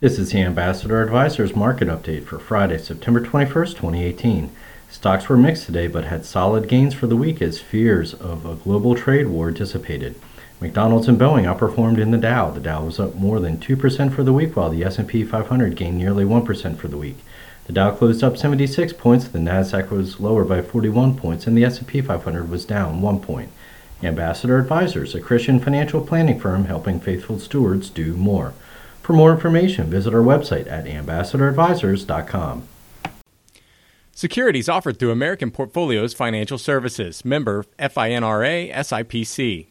This is the Ambassador Advisors market update for Friday, September 21st, 2018. Stocks were mixed today but had solid gains for the week as fears of a global trade war dissipated. McDonald's and Boeing outperformed in the Dow. The Dow was up more than 2% for the week while the S&P 500 gained nearly 1% for the week. The Dow closed up 76 points, the Nasdaq was lower by 41 points and the S&P 500 was down 1 point. Ambassador Advisors, a Christian financial planning firm helping faithful stewards do more. For more information, visit our website at ambassadoradvisors.com. Securities offered through American Portfolios Financial Services, member FINRA SIPC.